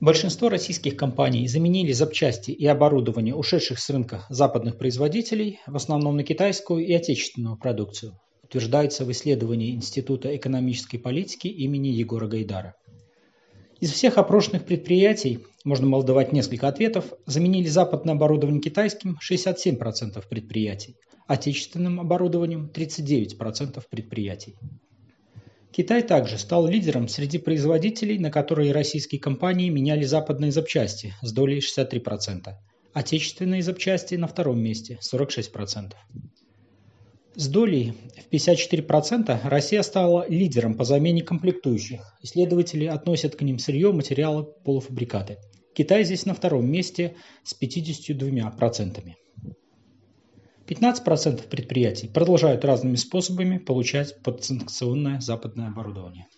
Большинство российских компаний заменили запчасти и оборудование ушедших с рынка западных производителей, в основном на китайскую и отечественную продукцию, утверждается в исследовании Института экономической политики имени Егора Гайдара. Из всех опрошенных предприятий, можно молдавать несколько ответов, заменили западное оборудование китайским 67% предприятий, отечественным оборудованием 39% предприятий. Китай также стал лидером среди производителей, на которые российские компании меняли западные запчасти с долей 63%, отечественные запчасти на втором месте 46%. С долей в 54% Россия стала лидером по замене комплектующих. Исследователи относят к ним сырье, материалы, полуфабрикаты. Китай здесь на втором месте с 52%. 15% предприятий продолжают разными способами получать подсанкционное западное оборудование